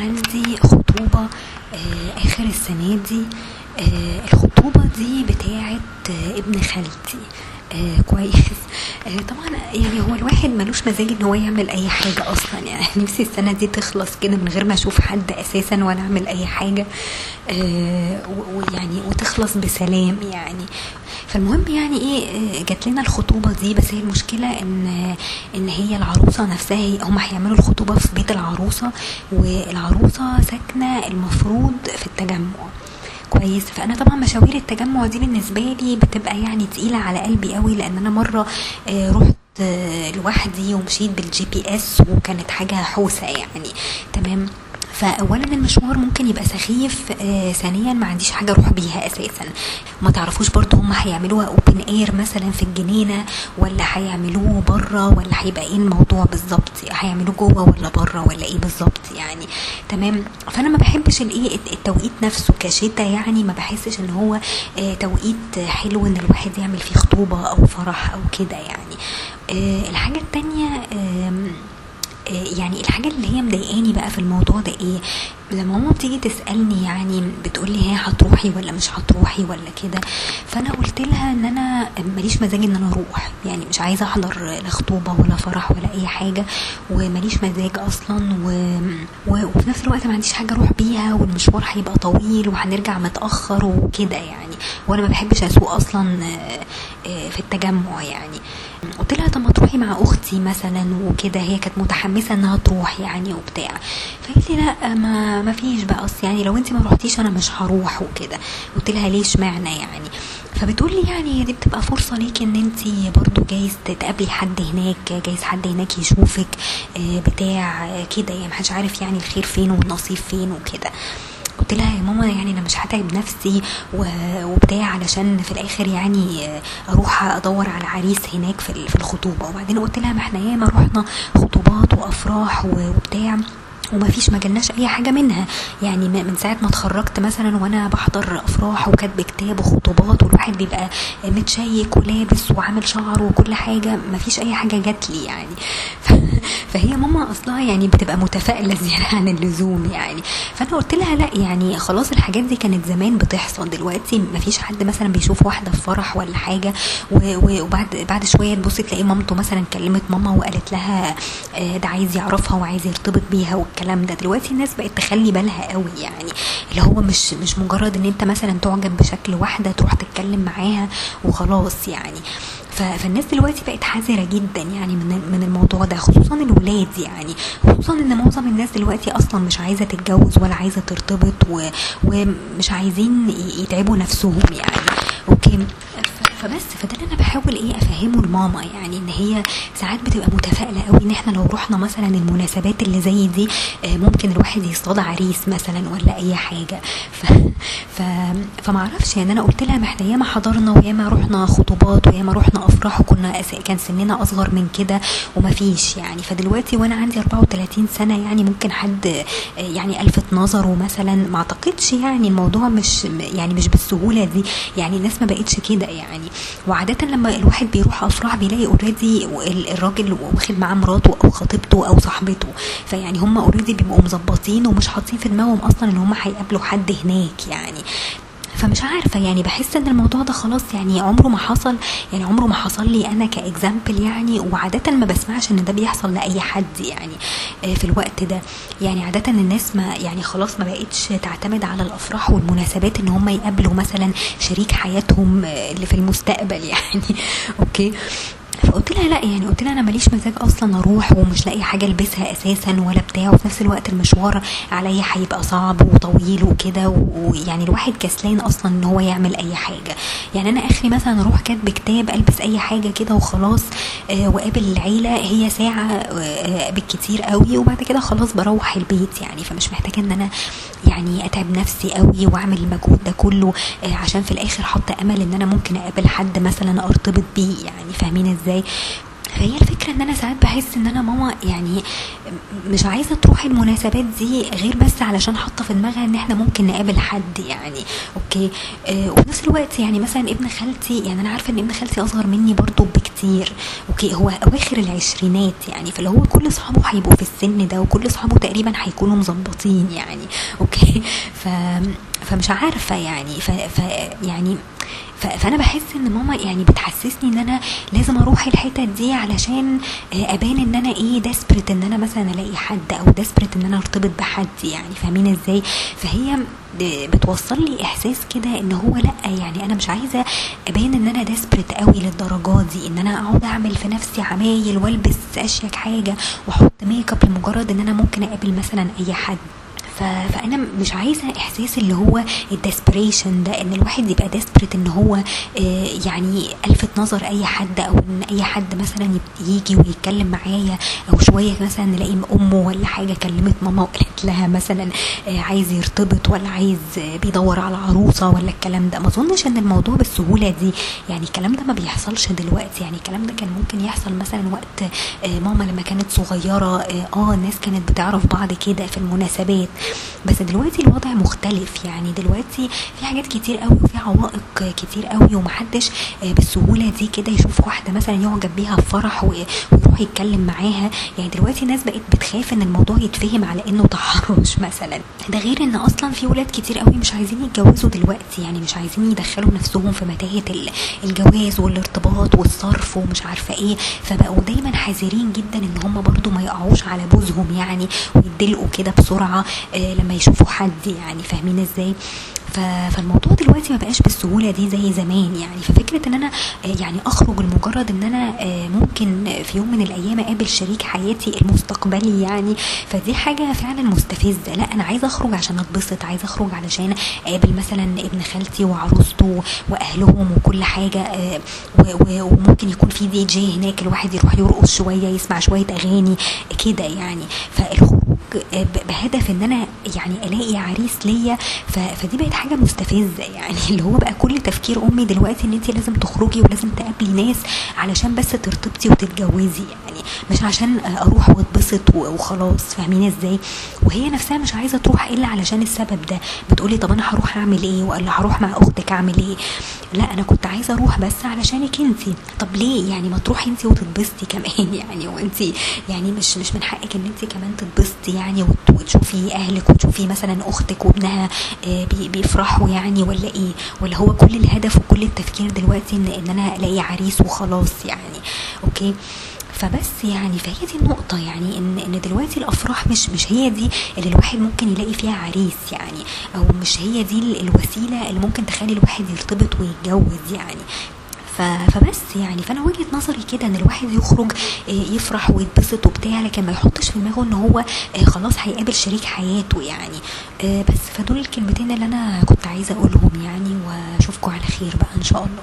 عندي خطوبة آه، آخر السنة دي. آه، الخطوبة دي بتاعت آه، ابن خالتي. آه كويس. آه طبعا يعني هو الواحد ملوش مزاج إن هو يعمل أي حاجة أصلا. يعني نفسي السنة دي تخلص كده من غير ما أشوف حد أساسا ولا أعمل أي حاجة. آه ويعني وتخلص بسلام يعني. فالمهم يعني إيه آه، جات لنا الخطوبة دي. بس هي المشكلة إن إن هي العروسة نفسها هم هيعملوا الخطوبة في بيت العروسة والعروسة ساكنة المفروض في التجمع. كويس. فأنا طبعا مشاوير التجمع دي بالنسبة لي بتبقى يعني تقيلة على قلبي قوي لأن أنا مرة آه، رحت آه، لوحدي ومشيت بال GPS وكانت حاجة حوسة يعني. تمام. فأولا المشوار ممكن يبقى سخيف آه ثانيا ما عنديش حاجة أروح بيها أساسا. ما تعرفوش برضو هم هيعملوها open air مثلا في الجنينة ولا هيعملوه بره ولا هيبقى إيه الموضوع بالظبط؟ هيعملوه جوه ولا بره ولا إيه بالظبط يعني؟ تمام؟ فأنا ما بحبش الايه الت- التوقيت نفسه كشتا يعني ما بحسش إن هو آه توقيت حلو إن الواحد يعمل فيه خطوبة أو فرح أو كده يعني. آه الحاجة آه، يعني الحاجة اللي هي مضايقاني بقى في الموضوع ده إيه؟ لما ماما بتيجي تسألني يعني بتقولي هي هتروحي ولا مش هتروحي ولا كده فأنا قلت لها إن أنا ماليش مزاج إن أنا أروح يعني مش عايزة أحضر لا خطوبة ولا فرح ولا أي حاجة وماليش مزاج أصلا و... و... وفي نفس الوقت ما عنديش حاجة أروح بيها والمشوار هيبقى طويل وهنرجع متأخر وكده يعني وأنا ما بحبش أسوق أصلا آه، في التجمع يعني. قلت لها طب ما تروحي مع أختي مثلا وكده هي كانت متحمسة إنها تروح يعني وبتاع. فقالت لي لا ما ما فيش بقى أصل يعني لو أنت ما رحتيش أنا مش هروح وكده. قلت لها ليش معنى يعني؟ فبتقول لي يعني دي بتبقى فرصة ليكي إن أنت برضو جايز تقابلي حد هناك جايز حد هناك يشوفك آه، بتاع آه، كده يعني محدش عارف يعني الخير فين والنصيب فين وكده. قلت لها يا ماما يعني أنا مش هتعب نفسي وبتاع علشان في الآخر يعني آه، أروح أدور على عريس هناك في ال- في الخطوبة. وبعدين قلت لها ما إحنا ياما رحنا خطوبات وأفراح وبتاع. وما فيش ما جالناش أي حاجة منها. يعني من ساعة ما اتخرجت مثلا وأنا بحضر أفراح وكاتب كتاب وخطوبات والواحد بيبقى متشيك ولابس وعامل شعره وكل حاجة ما فيش أي حاجة جات لي يعني. ف- فهي ماما أصلها يعني بتبقى متفائلة زيادة عن اللزوم يعني. فأنا قلت لها لأ يعني خلاص الحاجات دي كانت زمان بتحصل. دلوقتي ما فيش حد مثلا بيشوف واحدة في فرح ولا حاجة وبعد بعد شوية تبصي تلاقي مامته مثلا كلمت ماما وقالت لها آه، ده عايز يعرفها وعايز يرتبط بيها والكلام ده. دلوقتي الناس بقت تخلي بالها قوي يعني. اللي هو مش مش مجرد إن أنت مثلا تعجب بشكل واحدة تروح تتكلم معاها وخلاص يعني. فالناس دلوقتي بقت حذرة جدا يعني من من الموضوع ده خصوصا الولاد يعني خصوصا إن معظم الناس دلوقتي أصلا مش عايزة تتجوز ولا عايزة ترتبط ومش عايزين يتعبوا نفسهم يعني. أوكي. فبس فده اللي أنا بحاول إيه أفهمه لماما يعني إن هي ساعات بتبقى متفائلة قوي إن إحنا لو رحنا مثلا المناسبات اللي زي دي آه، ممكن الواحد يصطاد عريس مثلا ولا أي حاجة. فما أعرفش يعني أنا قلت لها ما إحنا ياما حضرنا وياما رحنا خطوبات وياما رحنا أفراح وكنا كان سننا أصغر من كده وما فيش يعني. فدلوقتي وأنا عندي 34 سنة يعني ممكن حد يعني ألفت نظره مثلا ما أعتقدش يعني الموضوع مش يعني مش بالسهولة دي. يعني الناس ما بقتش كده يعني. وعادة لما الواحد بيروح أفراح بيلاقي already الراجل واخد معاه مراته أو خطيبته أو صاحبته. فيعني هم already بيبقوا مظبطين ومش حاطين في دماغهم أصلا إن هم هيقابلوا حد هناك يعني. فمش عارفة يعني بحس إن الموضوع ده خلاص يعني عمره ما حصل يعني عمره ما حصل لي أنا ك example يعني وعادة ما بسمعش إن ده بيحصل لأي حد يعني آه، في الوقت ده. يعني عادة الناس ما يعني خلاص ما بقتش تعتمد على الأفراح والمناسبات إن هم يقابلوا مثلا شريك حياتهم آه، اللي في المستقبل يعني. أوكي؟ فقلت لها لا يعني قلت لها أنا ماليش مزاج أصلا أروح ومش لاقي حاجة ألبسها أساسا ولا بتاع وفي نفس الوقت المشوار عليا هيبقى صعب وطويل وكده ويعني الواحد كسلان أصلا إن هو يعمل أي حاجة. يعني أنا آخري مثلا أروح كاتب كتاب ألبس أي حاجة كده وخلاص آه وأقابل العيلة هي ساعة آه بالكتير قوي وبعد كده خلاص بروح البيت يعني. فمش محتاجة إن أنا يعني أتعب نفسي قوي وأعمل المجهود ده كله آه عشان في الآخر حاطه أمل إن أنا ممكن أقابل حد مثلا أرتبط بيه يعني. فاهمين إزاي؟ فهي الفكرة إن أنا ساعات بحس إن أنا ماما يعني مش عايزة تروح المناسبات دي غير بس علشان حاطة في دماغها إن إحنا ممكن نقابل حد يعني okay؟ آه وفي نفس الوقت يعني مثلا ابن خالتي يعني أنا عارفة إن ابن خالتي أصغر مني برضو بكتير okay؟ هو أواخر العشرينات يعني فاللي هو كل أصحابه هيبقوا في السن ده وكل أصحابه تقريبا هيكونوا مظبطين يعني okay؟ ف فمش عارفة يعني ف, ف يعني ف- فأنا بحس إن ماما يعني بتحسسني إن أنا لازم أروح الحتت دي علشان آه، أبان إن أنا إيه desperate إن أنا مثلا ألاقي حد أو desperate إن أنا أرتبط بحد يعني فاهمين إزاي فهي ب- بتوصل لي إحساس كده إن هو لأ يعني أنا مش عايزة أبان إن أنا desperate قوي للدرجات دي إن أنا أقعد أعمل في نفسي عمايل وألبس أشيك حاجة وأحط ميك اب لمجرد إن أنا ممكن أقابل مثلا أي حد. فأنا مش عايزة إحساس اللي هو ال desperation ده إن الواحد يبقى desperate إن هو آه، يعني ألفت نظر أي حد أو إن أي حد مثلا يجي ويتكلم معايا أو شوية مثلا نلاقي أمه ولا حاجة كلمت ماما وقالت لها مثلا آه، عايز يرتبط ولا عايز آه، بيدور على عروسة ولا الكلام ده. ما أظنش إن الموضوع بالسهولة دي يعني الكلام ده ما بيحصلش دلوقتي. يعني الكلام ده كان ممكن يحصل مثلا وقت ماما لما كانت صغيرة آه الناس كانت بتعرف بعض كده في المناسبات. بس دلوقتي الوضع مختلف. يعني دلوقتي في حاجات كتير قوي وفي عوائق كتير قوي ومحدش آه، بالسهولة دي كده يشوف واحدة مثلا يعجب بيها في فرح ويروح يتكلم معاها. يعني دلوقتي الناس بقت بتخاف إن الموضوع يتفهم على إنه تحرش مثلا. ده غير إن أصلا في ولاد كتير قوي مش عايزين يتجوزوا دلوقتي. يعني مش عايزين يدخلوا نفسهم في متاهة ال- الجواز والارتباط والصرف ومش عارفة إيه. فبقوا دايما حذرين جدا إن هم برضو ما يقعوش على بوزهم يعني ويدلقوا كده بسرعة. لما يشوفوا حد يعني فاهمين إزاي. فالموضوع دلوقتي ما بقاش بالسهولة دي زي زمان يعني. ففكرة إن أنا آه، يعني أخرج لمجرد إن أنا آه، ممكن في يوم من الأيام أقابل شريك حياتي المستقبلي يعني فدي حاجة فعلا مستفزة. لا أنا عايزة أخرج عشان أتبسط عايزة أخرج علشان أقابل مثلا ابن خالتي وعروسته وأهلهم وكل حاجة آه، وممكن يكون في دي جي هناك الواحد يروح يرقص شوية يسمع شوية أغاني كده يعني. فالخروج آه، بهدف إن أنا يعني ألاقي عريس ليا. فدي بقت حاجة مستفزة يعني. اللي هو بقى كل تفكير أمي دلوقتي إن انت لازم تخرجي ولازم تقابلي ناس علشان بس ترتبطي وتتجوزي. مش عشان أروح واتبسط وخلاص فاهمين إزاي؟ وهي نفسها مش عايزة تروح إلا علشان السبب ده. بتقولي طب أنا هروح أعمل إيه؟ ولا هروح مع أختك أعمل إيه؟ لا أنا كنت عايزة أروح بس علشانك انت. طب ليه؟ يعني ما تروحي انت وتتبسطي كمان يعني وانت يعني مش مش من حقك إن انت كمان تتبسطي يعني وت- وتشوفي أهلك وتشوفي مثلا أختك وابنها آه، بي- بيفرحوا يعني ولا إيه؟ ولا هو كل الهدف وكل التفكير دلوقتي ان إن أنا ألاقي عريس وخلاص يعني. أوكي؟ فبس يعني فهي دي النقطة يعني إن إن دلوقتي الأفراح مش مش هي دي اللي الواحد ممكن يلاقي فيها عريس يعني أو مش هي دي ال- الوسيلة اللي ممكن تخلي الواحد يرتبط ويتجوز يعني. فبس يعني فأنا وجهة نظري كده إن الواحد يخرج آه، يفرح ويتبسط وبتاع لكن ما يحطش في دماغه إن هو آه، خلاص هيقابل شريك حياته يعني. آه، بس فدول الكلمتين اللي أنا كنت عايزة أقولهم يعني وأشوفكم على خير بقى إن شاء الله.